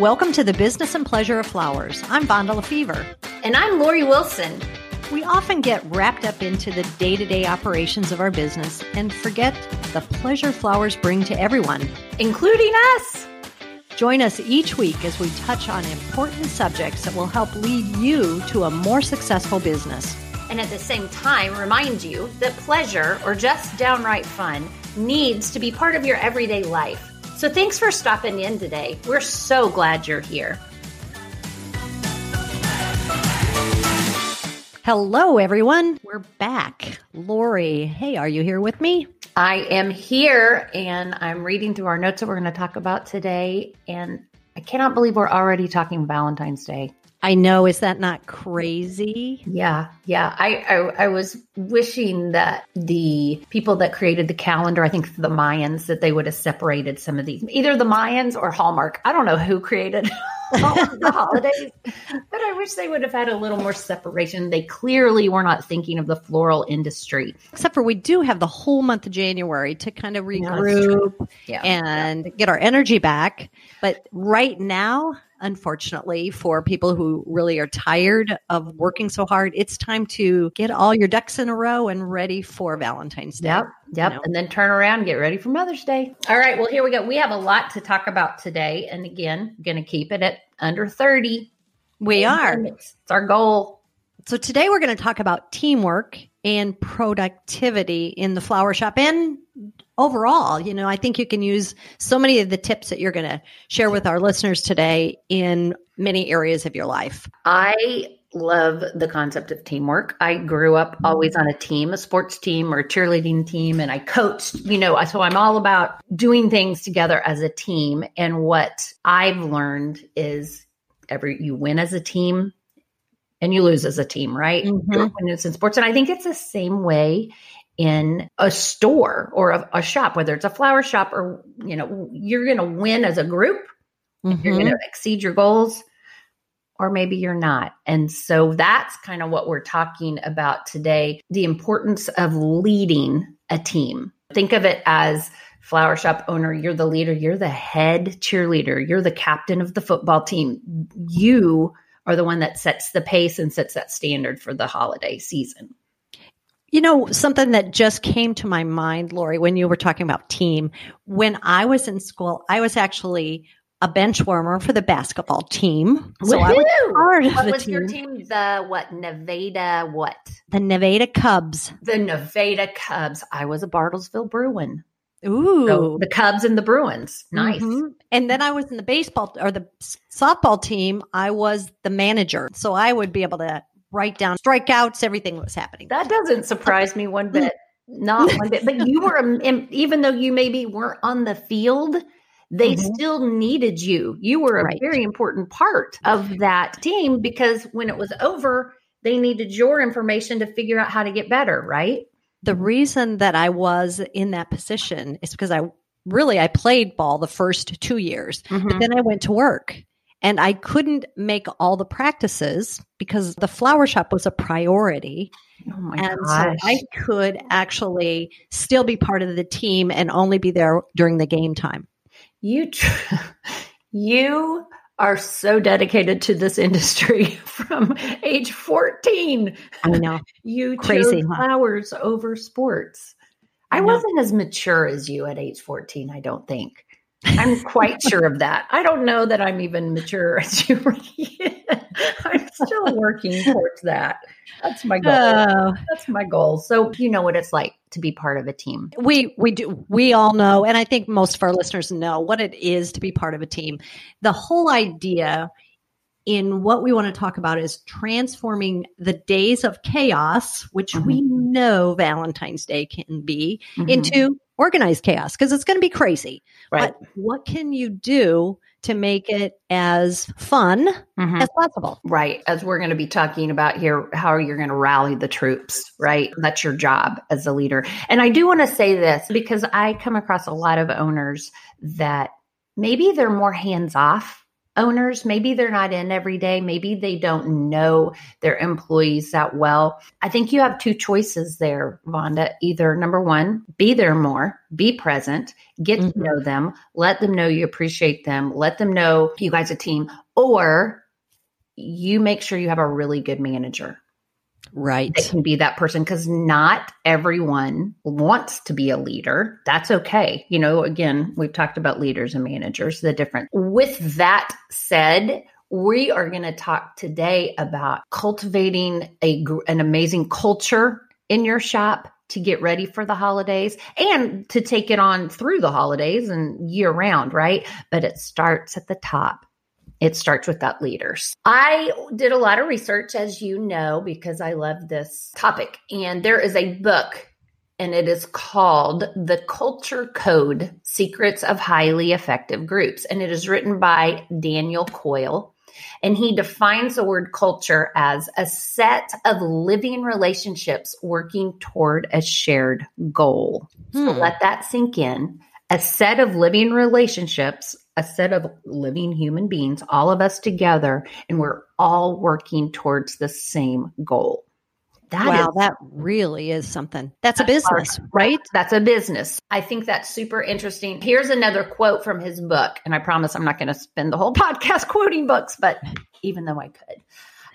Welcome to the Business and Pleasure of Flowers. I'm Vonda LaFever. And I'm Lori Wilson. We often get wrapped up into the day to day operations of our business and forget the pleasure flowers bring to everyone, including us. Join us each week as we touch on important subjects that will help lead you to a more successful business. And at the same time, remind you that pleasure or just downright fun needs to be part of your everyday life. So thanks for stopping in today. We're so glad you're here. Hello, everyone. We're back. Lori, hey, are you here with me? I am here and I'm reading through our notes that we're going to talk about today. And I cannot believe we're already talking Valentine's Day. I know. Is that not crazy? Yeah. Yeah. I, I, I, was wishing that the people that created the calendar, I think the Mayans, that they would have separated some of these, either the Mayans or Hallmark. I don't know who created the holidays, but I wish they would have had a little more separation. They clearly were not thinking of the floral industry. Except for we do have the whole month of January to kind of regroup yeah, and yeah. get our energy back. But right now, unfortunately, for people who really are tired of working so hard, it's time to get all your ducks in a row and ready for Valentine's Day. Yep. Yep. You know? And then turn around and get ready for Mother's Day. All right. Well, here we go. We have a lot to talk about today. And again, going to keep it at under 30. We are. It's our goal. So today we're going to talk about teamwork and productivity in the flower shop and overall, you know, I think you can use so many of the tips that you're going to share with our listeners today in many areas of your life. I love the concept of teamwork. I grew up always on a team, a sports team or a cheerleading team, and I coached, you know, so I'm all about doing things together as a team. And what I've learned is every you win as a team and you lose as a team, right? Mm-hmm. When it's in sports. And I think it's the same way in a store or a, a, shop, whether it's a flower shop or, you know, you're going to win as a group. Mm-hmm. You're going to exceed your goals or maybe you're not. And so that's kind of what we're talking about today the importance of leading a team. Think of it as flower shop owner, you're the leader, you're the head cheerleader, you're the captain of the football team. You are the one that sets the pace and sets that standard for the holiday season. You know, something that just came to my mind, Lori, when you were talking about team. When I was in school, I was actually a bench warmer for the basketball team. So Woo-hoo! I was part of what the was team. your team? The what? Nevada what? The Nevada Cubs. The Nevada Cubs. I was a Bartlesville Bruin. Ooh, so the Cubs and the Bruins. Nice. Mm-hmm. And then I was in the baseball or the softball team. I was the manager, so I would be able to write down strikeouts, everything that was happening. That doesn't surprise me one bit. Not one bit. But you were, even though you maybe weren't on the field, they mm-hmm. still needed you. You were a right. very important part of that team because when it was over, they needed your information to figure out how to get better, right? The reason that I was in that position is because I really I played ball the first 2 years, mm-hmm. but then I went to work and I couldn't make all the practices because the flower shop was a priority. Oh and gosh. so I could actually still be part of the team and only be there during the game time. You, tr- you are so dedicated to this industry from age 14. I know. You Crazy, chose flowers over sports. I, I wasn't as mature as you at age 14, I don't think. I'm quite sure of that. I don't know that I'm even mature as you were. I'm still working towards that. That's my goal. Uh, That's my goal. So you know what it's like to be part of a team. We we do we all know, and I think most of our listeners know what it is to be part of a team. The whole idea in what we want to talk about is transforming the days of chaos, which mm-hmm. we know Valentine's Day can be, mm-hmm. into organized chaos because it's going to be crazy. Right. But what can you do to make it as fun mm-hmm. as possible? Right. As we're going to be talking about here, how you're going to rally the troops, right? That's your job as a leader. And I do want to say this because I come across a lot of owners that maybe they're more hands off owners, maybe they're not in every day. Maybe they don't know their employees that well. I think you have two choices there, Vonda. Either number one, be there more, be present, get mm-hmm. to know them, let them know you appreciate them, let them know you guys a team, or you make sure you have a really good manager Right. It can be that person because not everyone wants to be a leader. That's okay. You know, again, we've talked about leaders and managers, the different. With that said, we are going to talk today about cultivating a an amazing culture in your shop to get ready for the holidays and to take it on through the holidays and year round, right? But it starts at the top it starts with that leaders. I did a lot of research, as you know, because I love this topic. And there is a book, and it is called The Culture Code Secrets of Highly Effective Groups. And it is written by Daniel Coyle. And he defines the word culture as a set of living relationships working toward a shared goal. Hmm. So let that sink in. A set of living relationships a set of living human beings, all of us together, and we're all working towards the same goal. That wow, is, that really is something. That's a business, right? That's a business. I think that's super interesting. Here's another quote from his book, and I promise I'm not going to spend the whole podcast quoting books, but even though I could,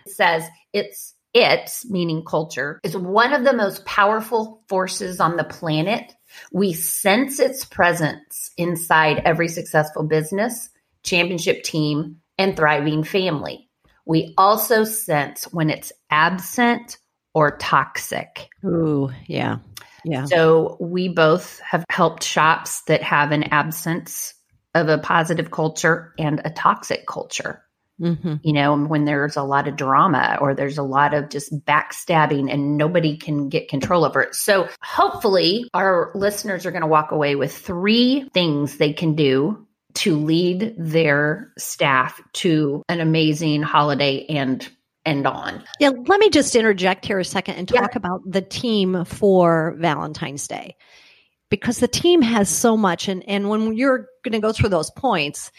it says it's it, meaning culture, is one of the most powerful forces on the planet we sense its presence inside every successful business, championship team, and thriving family. We also sense when it's absent or toxic. Ooh, yeah. Yeah. So we both have helped shops that have an absence of a positive culture and a toxic culture. Mm-hmm. You know, when there's a lot of drama or there's a lot of just backstabbing and nobody can get control over it. So hopefully our listeners are going to walk away with three things they can do to lead their staff to an amazing holiday and end on. Yeah, let me just interject here a second and talk yeah. about the team for Valentine's Day. Because the team has so much and and when you're going to go through those points,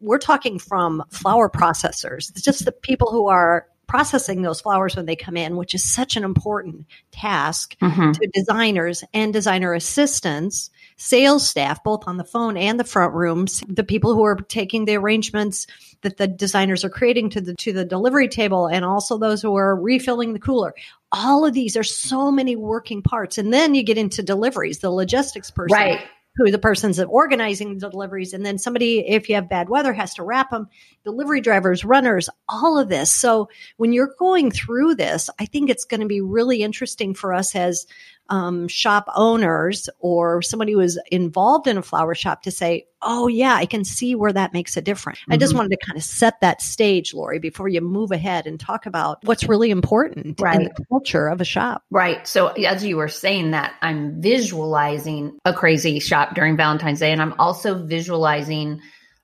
we're talking from flower processors. It's just the people who are processing those flowers when they come in, which is such an important task mm-hmm. to designers and designer assistants, sales staff, both on the phone and the front rooms, the people who are taking the arrangements that the designers are creating to the to the delivery table, and also those who are refilling the cooler. All of these are so many working parts. And then you get into deliveries, the logistics person. Right who the person's organizing the deliveries. And then somebody, if you have bad weather, has to wrap them, delivery drivers, runners, all of this. So when you're going through this, I think it's going to be really interesting for us as um, shop owners or somebody who is involved in a flower shop to say, oh, yeah, I can see where that makes a difference. Mm-hmm. I just mm-hmm. wanted to kind of set that stage, Lori, before you move ahead and talk about what's really important right. in the culture of a shop. Right. So, as you were saying that, I'm visualizing a crazy shop during Valentine's Day, and I'm also visualizing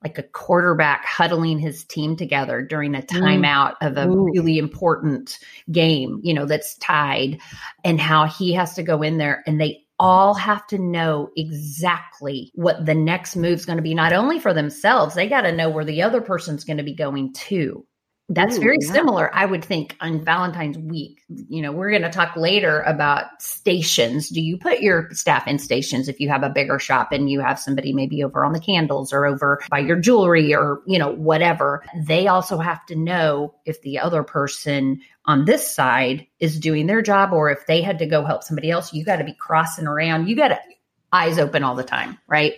like a quarterback huddling his team together during a mm. timeout mm. of a Ooh. really important game, you know, that's tied, and how he has to go in there and they all have to know exactly what the next move's going to be, not only for themselves, they got to know where the other person's going to be going too. That's Ooh, very yeah. similar, I would think, on Valentine's week. You know, we're going to talk later about stations. Do you put your staff in stations if you have a bigger shop and you have somebody maybe over on the candles or over by your jewelry or, you know, whatever? They also have to know if the other person on this side is doing their job or if they had to go help somebody else. You got to be crossing around. You got to eyes open all the time, right?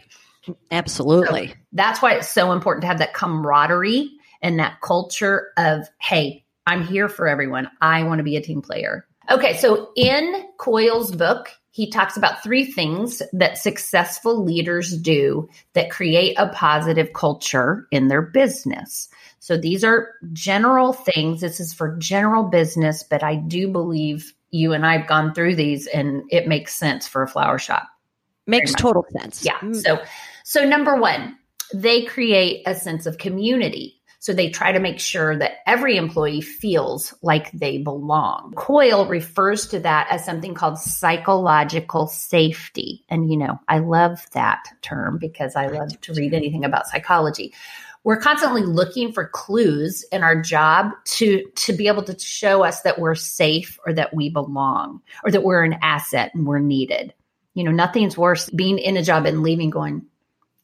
Absolutely. So that's why it's so important to have that camaraderie and that culture of, hey, I'm here for everyone. I want to be a team player. Okay, so in Coyle's book, he talks about three things that successful leaders do that create a positive culture in their business. So these are general things. This is for general business, but I do believe you and I've gone through these and it makes sense for a flower shop. Makes total sense. Yeah. Mm. So so number 1, they create a sense of community. So they try to make sure that every employee feels like they belong. Coyle refers to that as something called psychological safety. And, you know, I love that term because I love to read anything about psychology we're constantly looking for clues in our job to to be able to show us that we're safe or that we belong or that we're an asset and we're needed. You know, nothing's worse being in a job and leaving going,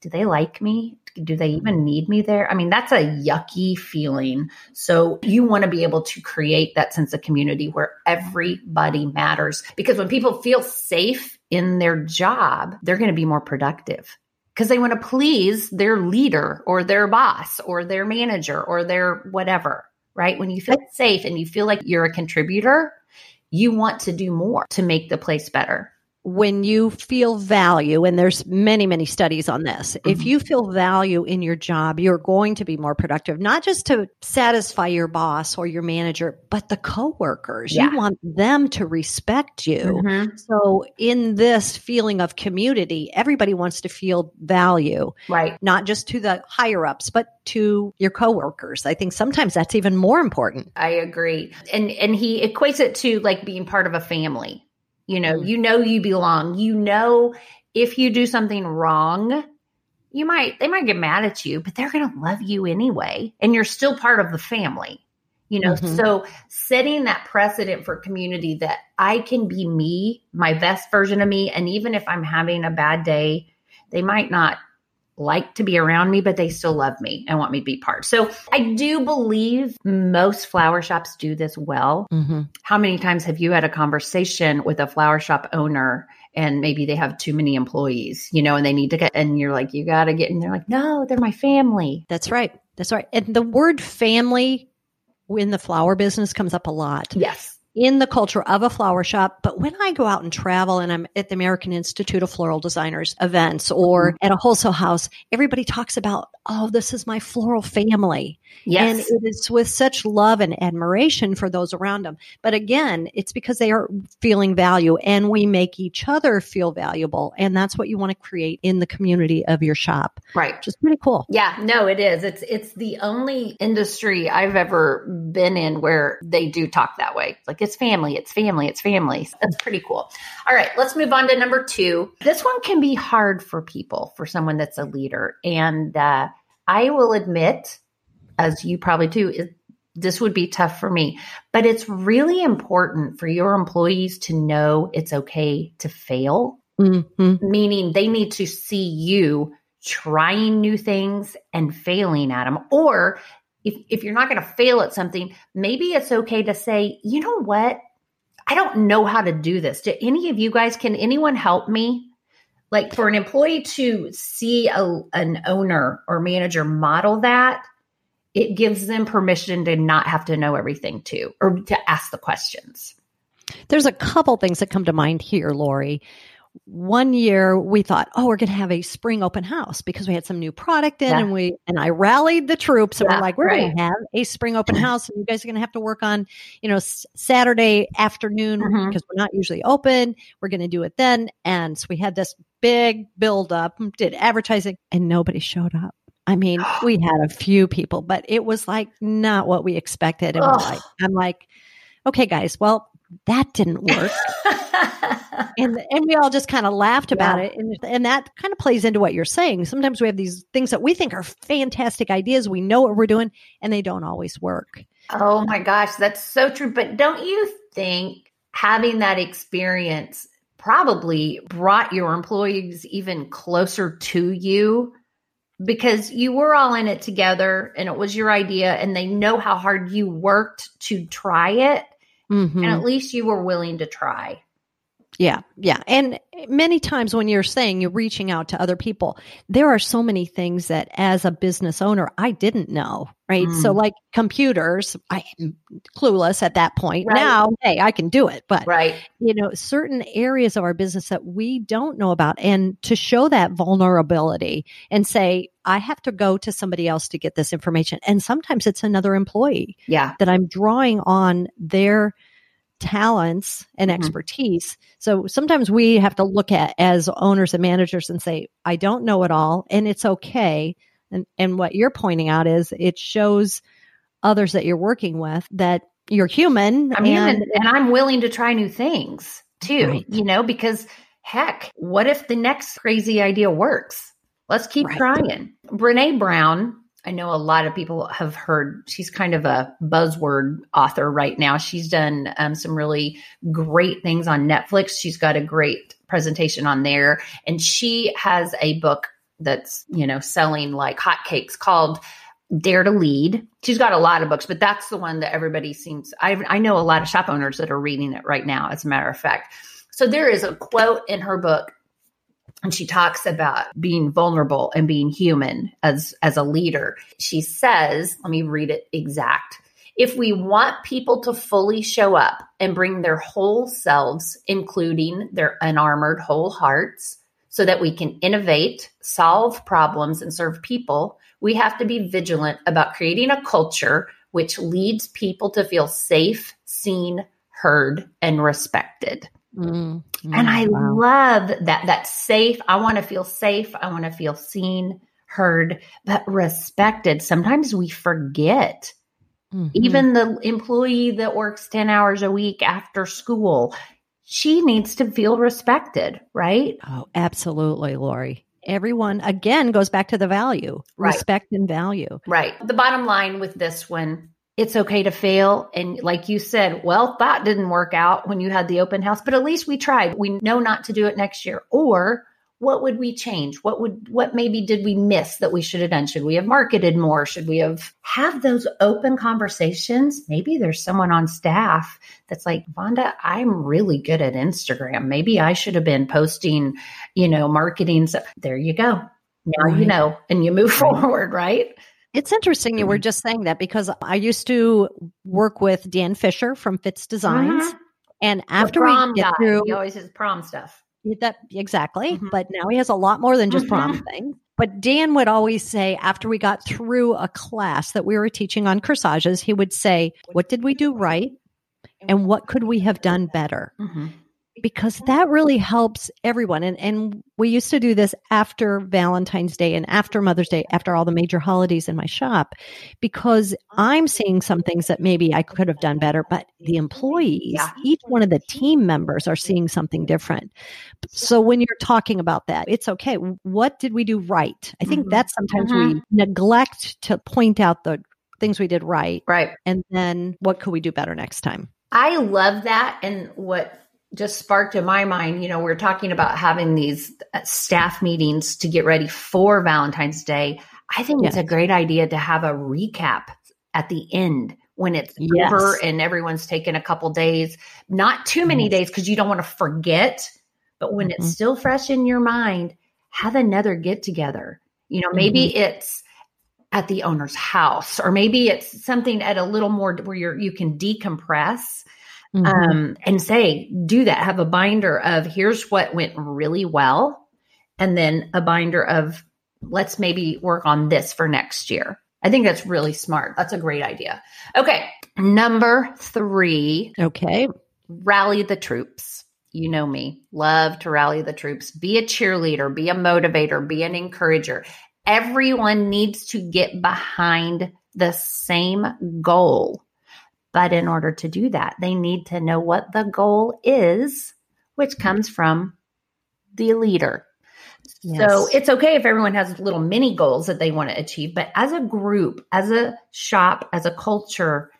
do they like me? Do they even need me there? I mean, that's a yucky feeling. So you want to be able to create that sense of community where everybody matters because when people feel safe in their job, they're going to be more productive because they want to please their leader or their boss or their manager or their whatever, right? When you feel safe and you feel like you're a contributor, you want to do more to make the place better when you feel value and there's many many studies on this mm-hmm. if you feel value in your job you're going to be more productive not just to satisfy your boss or your manager but the coworkers. Yeah. you want them to respect you. Mm-hmm. so in this feeling of community everybody wants to feel value right. not just to the higher ups but to your coworkers. I think sometimes that's even more important. I agree. And and he equates it to like being part of a family you know, mm-hmm. you know you belong. You know if you do something wrong, you might they might get mad at you, but they're going to love you anyway and you're still part of the family. You know, mm-hmm. so setting that precedent for community that I can be me, my best version of me and even if I'm having a bad day, they might not like to be around me, but they still love me and want me to be part. So I do believe most flower shops do this well. Mm-hmm. How many times have you had a conversation with a flower shop owner and maybe they have too many employees, you know, and they need to get, and you're like, you got to get, and they're like, no, they're my family. That's right. That's right. And the word family in the flower business comes up a lot. Yes in the culture of a flower shop. But when I go out and travel and I'm at the American Institute of Floral Designers events or mm-hmm. at a wholesale house, everybody talks about, oh, this is my floral family. Yes. And it is with such love and admiration for those around them. But again, it's because they are feeling value and we make each other feel valuable. And that's what you want to create in the community of your shop. Right. Which is pretty cool. Yeah, no, it is. It's it's the only industry I've ever been in where they do talk that way. Like it's family, it's family, it's family. That's pretty cool. All right, let's move on to number two. This one can be hard for people, for someone that's a leader. And uh, I will admit, as you probably do, it, this would be tough for me. But it's really important for your employees to know it's okay to fail, mm-hmm. meaning they need to see you trying new things and failing at them. Or if, if you're not going to fail at something, maybe it's okay to say, you know what? I don't know how to do this. Do any of you guys, can anyone help me? Like for an employee to see a, an owner or manager model that, it gives them permission to not have to know everything too, or to ask the questions. There's a couple things that come to mind here, Lori. One year we thought, oh, we're going to have a spring open house because we had some new product in, yeah. and we and I rallied the troops, and yeah, we're like, we're right. going to have a spring open house, and you guys are going to have to work on, you know, s- Saturday afternoon mm-hmm. because we're not usually open. We're going to do it then, and so we had this big build up, did advertising, and nobody showed up. I mean, we had a few people, but it was like not what we expected. And like, I'm like, okay, guys, well, that didn't work. and and we all just kind of laughed about yeah. it. And, and that kind of plays into what you're saying. Sometimes we have these things that we think are fantastic ideas. We know what we're doing, and they don't always work. Oh my gosh, that's so true. But don't you think having that experience probably brought your employees even closer to you because you were all in it together and it was your idea and they know how hard you worked to try it mm-hmm. and at least you were willing to try yeah, yeah. And many times when you're saying you're reaching out to other people, there are so many things that as a business owner, I didn't know, right? Mm. So like computers, I am clueless at that point. Right. Now, hey, I can do it. But, right. you know, certain areas of our business that we don't know about and to show that vulnerability and say, I have to go to somebody else to get this information. And sometimes it's another employee. Yeah. That I'm drawing on their talents and mm-hmm. expertise. So sometimes we have to look at as owners and managers and say, I don't know it all and it's okay. And, and what you're pointing out is it shows others that you're working with that you're human. I'm and, human and I'm willing to try new things too, right. you know, because heck, what if the next crazy idea works? Let's keep right. trying. Brene Brown I know a lot of people have heard she's kind of a buzzword author right now. She's done um, some really great things on Netflix. She's got a great presentation on there. And she has a book that's, you know, selling like hotcakes called Dare to Lead. She's got a lot of books, but that's the one that everybody seems, I, I know a lot of shop owners that are reading it right now, as a matter of fact. So there is a quote in her book and she talks about being vulnerable and being human as as a leader. She says let me read it exact. If we want people to fully show up and bring their whole selves including their unarmored whole hearts so that we can innovate solve problems and serve people we have to be vigilant about creating a culture which leads people to feel safe seen heard and respected Mm, and I wow. love that that safe. I want to feel safe. I want to feel seen, heard, but respected. Sometimes we forget. Mm-hmm. Even the employee that works 10 hours a week after school, she needs to feel respected, right? Oh, absolutely, Lori. Everyone again goes back to the value, right. respect and value. Right. The bottom line with this one it's okay to fail. And like you said, well, that didn't work out when you had the open house, but at least we tried. We know not to do it next year. Or what would we change? What would, what maybe did we miss that we should have done? Should we have marketed more? Should we have have those open conversations? Maybe there's someone on staff that's like, Vonda, I'm really good at Instagram. Maybe I should have been posting, you know, marketing. So there you go. Now right. you know, and you move forward, right? It's interesting you were mm-hmm. just saying that because I used to work with Dan Fisher from Fitz Designs. Mm-hmm. And after we get guy. through, he always has prom stuff. That exactly. Mm-hmm. But now he has a lot more than just prom mm-hmm. things. But Dan would always say after we got through a class that we were teaching on corsages, he would say, What did we do right? And what could we have done better? Because that really helps everyone. And, and we used to do this after Valentine's Day and after Mother's Day, after all the major holidays in my shop, because I'm seeing some things that maybe I could have done better, but the employees, yeah. each one of the team members are seeing something different. So when you're talking about that, it's okay. What did we do right? I think mm-hmm. that sometimes mm-hmm. we neglect to point out the things we did right. Right. And then what could we do better next time? I love that. And what just sparked in my mind, you know, we are talking about having these staff meetings to get ready for Valentine's Day. I think yes. it's a great idea to have a recap at the end when it's yes. over and everyone's taken a couple days, not too many days because you don't want to forget, but when mm-hmm. it's still fresh in your mind, have another get together. You know, maybe mm-hmm. it's at the owner's house or maybe it's something at a little more where you're you can decompress mm-hmm. um, and say, do that. Have a binder of here's what went really well, and then a binder of let's maybe work on this for next year. I think that's really smart. That's a great idea. Okay. Number three. Okay. Rally the troops. You know me, love to rally the troops. Be a cheerleader, be a motivator, be an encourager. Everyone needs to get behind the same goal. But in order to do that, they need to know what the goal is, which comes from the leader. Yes. So it's okay if everyone has little mini goals that they want to achieve, but as a group, as a shop, as a culture,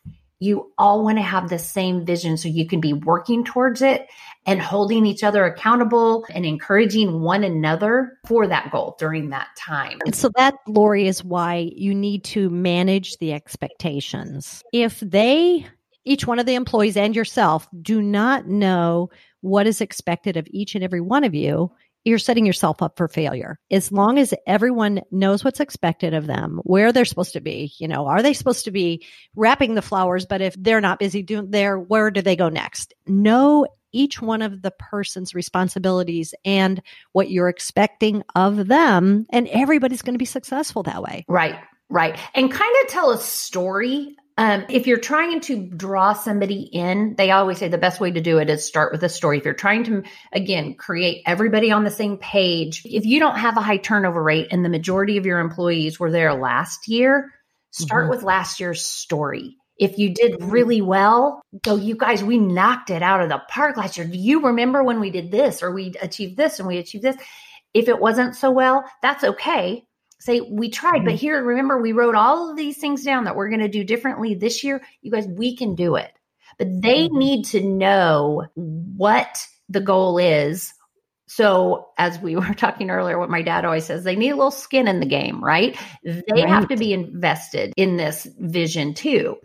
you all want to have the same vision so you can be working towards it and holding each other accountable and encouraging one another for that goal during that time. And so that Lori is why you need to manage the expectations. If they each one of the employees and yourself do not know what is expected of each and every one of you, you're setting yourself up for failure. As long as everyone knows what's expected of them, where they're supposed to be, you know, are they supposed to be wrapping the flowers? But if they're not busy doing there, where do they go next? Know each one of the person's responsibilities and what you're expecting of them. And everybody's going to be successful that way. Right. Right. And kind of tell a story um, if you're trying to draw somebody in, they always say the best way to do it is start with a story. If you're trying to, again, create everybody on the same page, if you don't have a high turnover rate and the majority of your employees were there last year, start mm-hmm. with last year's story. If you did really well, go, you guys, we knocked it out of the park last year. Do you remember when we did this or we achieved this and we achieved this? If it wasn't so well, that's okay Say, we tried, but here, remember, we wrote all of these things down that we're going to do differently this year. You guys, we can do it. But they need to know what the goal is. So, as we were talking earlier, what my dad always says, they need a little skin in the game, right? They Right. have to be invested in this vision too.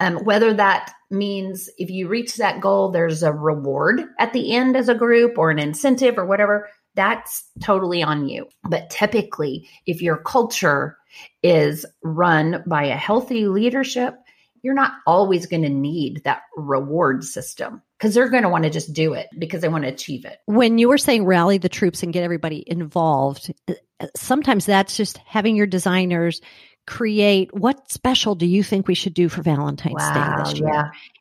Um, whether that means if you reach that goal, there's a reward at the end as a group or an incentive or whatever, that's totally on you. But typically, if your culture is run by a healthy leadership, you're not always going to need that reward system because they're going to want to just do it because they want to achieve it. When you were saying rally the troops and get everybody involved, uh, sometimes that's just having your designers create what special do you think we should do for Valentine's Day this year?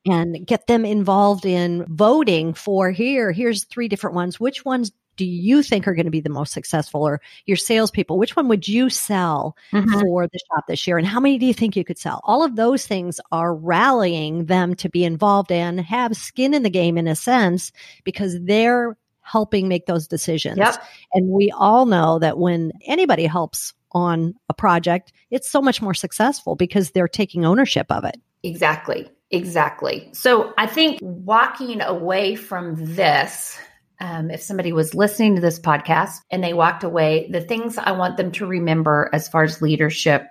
yeah. and get them involved in voting for here. Here's three different ones. Which ones do you think are going to be the most successful? Or your salespeople, which one would you sell Mhm. for the shop this year? And how many do you think you could sell? All of those things are rallying them to be involved and have skin in the game in a sense because they're helping make those decisions. Yep. And we all know that when anybody helps on a project, it's so much more successful because they're taking ownership of it. Exactly. Exactly. So I think walking away from this, um, if somebody was listening to this podcast and they walked away, the things I want them to remember as far as leadership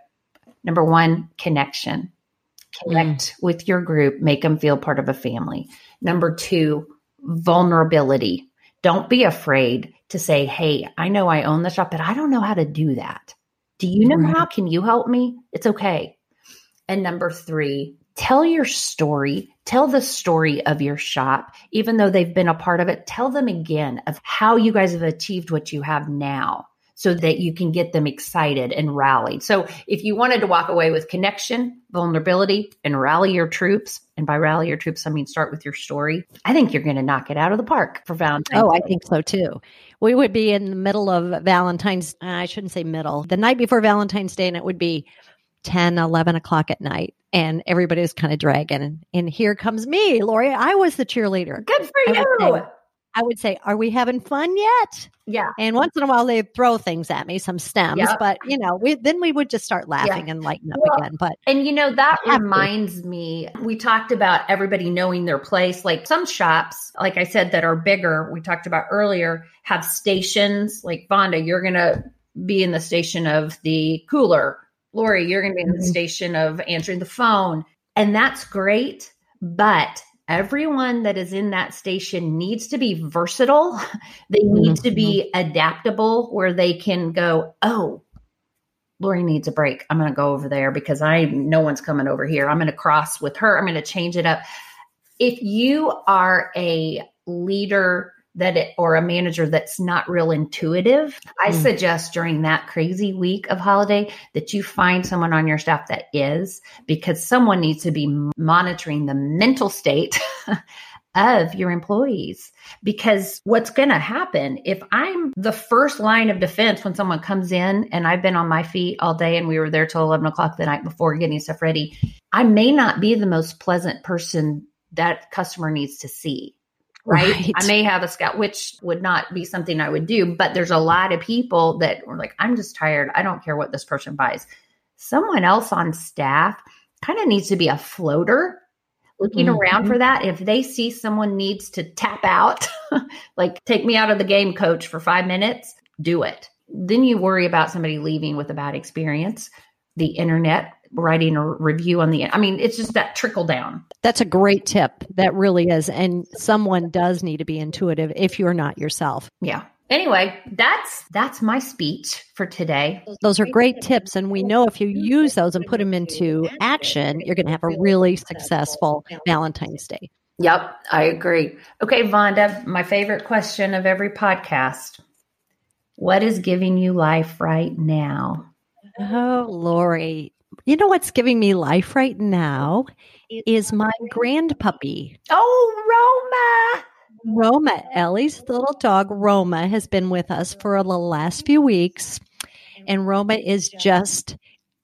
number one, connection. Connect with your group, make them feel part of a family. Number two, vulnerability. Don't be afraid to say, Hey, I know I own the shop, but I don't know how to do that. Do you know Right. how? Can you help me? It's okay. And number three, tell your story. Tell the story of your shop. Even though they've been a part of it, tell them again of how you guys have achieved what you have now so that you can get them excited and rallied. So if you wanted to walk away with connection, vulnerability, and rally your troops, and by rally your troops, I mean start with your story, I think you're going to knock it out of the park for Valentine's Oh, I think so too. We would be in the middle of Valentine's, I shouldn't say middle, the night before Valentine's Day, and it would be 10, 11 o'clock at night. And everybody was kind of dragging. And, and here comes me, Lori. I was the cheerleader. Good for I would you. say- I would say, Are we having fun yet? Yeah. And once in a while, they'd throw things at me, some stems, but you know, we, then we would just start laughing and lighten up Well, again. But And you know, that to. reminds me, we talked about everybody knowing their place. Like some shops, like I said, that are bigger, we talked about earlier, have stations. Like Vonda, you're going to be in the station of the cooler. Lori, you're going to be in the Mhm. station of answering the phone. And that's great. But everyone that is in that station needs to be versatile. They need to be adaptable where they can go, oh, Lori needs a break. I'm going to go over there because I no one's coming over here. I'm going to cross with her. I'm going to change it up. If you are a leader that it, or a manager that's not real intuitive, I Mm. suggest during that crazy week of holiday that you find someone on your staff that is because someone needs to be monitoring the mental state of your employees because what's going to happen if I'm the first line of defense when someone comes in and I've been on my feet all day and we were there till 11 o'clock the night before getting stuff ready, I may not be the most pleasant person that customer needs to see. Right? Right. I may have a scout, which would not be something I would do, but there's a lot of people that were like, I'm just tired. I don't care what this person buys. Someone else on staff kind of needs to be a floater looking Mhm. around for that. If they see someone needs to tap out, like take me out of the game, coach, for five minutes, do it. Then you worry about somebody leaving with a bad experience, the internet, writing a review on the, I mean, it's just that trickle down. that's a great tip. That really is. And someone does need to be intuitive if you're not yourself. Yeah. Anyway, that's that's my speech for today. Those are great tips. And we know if you use those and put them into action, you're going to have a really successful Valentine's Day. Yep, I agree. Okay, Vonda, my favorite question of every podcast. What is giving you life right now? Oh, Lori. You know what's giving me life right now is my grand puppy. Oh, Roma. Roma, Ellie's little dog, Roma, has been with us for the last few weeks. And Roma is just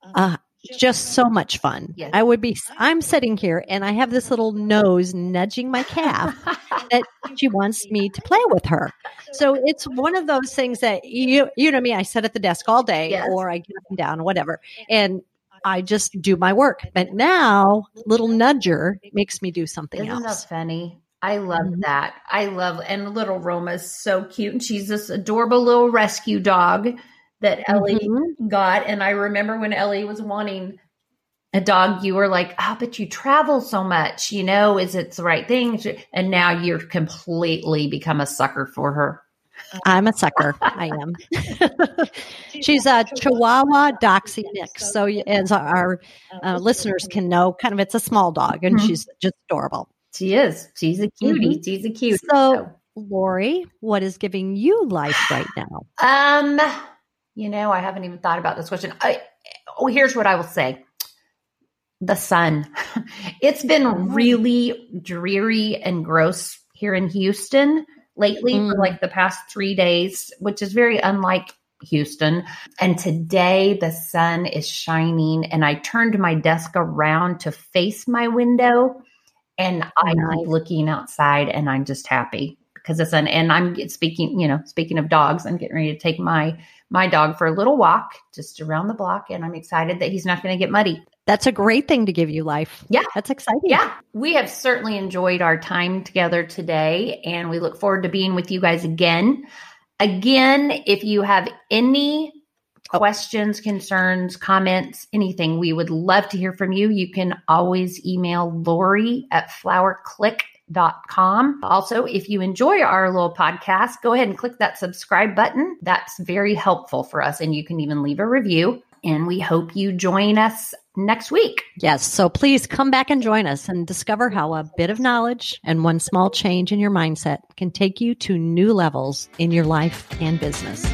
a uh, uh, just so much fun. Yes. I would be, I'm sitting here and I have this little nose nudging my calf that she wants me to play with her. So it's one of those things that you, you know me, I sit at the desk all day Yes. or I get up and down, whatever. And I just do my work. But now little nudger makes me do something Isn't else. that funny? I love Mhm. that. I love, and little Roma's so cute. And she's this adorable little rescue dog that Ellie Mhm. got. And I remember when Ellie was wanting a dog, you were like, oh, but you travel so much, you know, is it the right thing? And now you're completely become a sucker for her. I'm a sucker. I am. She's a Chihuahua Doxy mix. So, as our uh, listeners can know, kind of it's a small dog and Mhm. she's just adorable. She is. She's a cutie. She's a cutie. So, Lori, what is giving you life right now? Um, you know, I haven't even thought about this question. I, oh, here's what I will say. The sun. It's been really dreary and gross here in Houston lately for Mm. like the past three days, which is very unlike Houston. And today the sun is shining and I turned my desk around to face my window and I'm Nice. looking outside and I'm just happy because the sun and I'm speaking, you know, speaking of dogs, I'm getting ready to take my my dog for a little walk just around the block and I'm excited that he's not going to get muddy. That's a great thing to give you life. Yeah. That's exciting. Yeah, we have certainly enjoyed our time together today, and we look forward to being with you guys again. Again, if you have any oh. questions, concerns, comments, anything, we would love to hear from you. You can always email Lori at flowerclique.com. Also, if you enjoy our little podcast, go ahead and click that subscribe button. That's very helpful for us, and you can even leave a review. And we hope you join us next week. Yes. So please come back and join us and discover how a bit of knowledge and one small change in your mindset can take you to new levels in your life and business.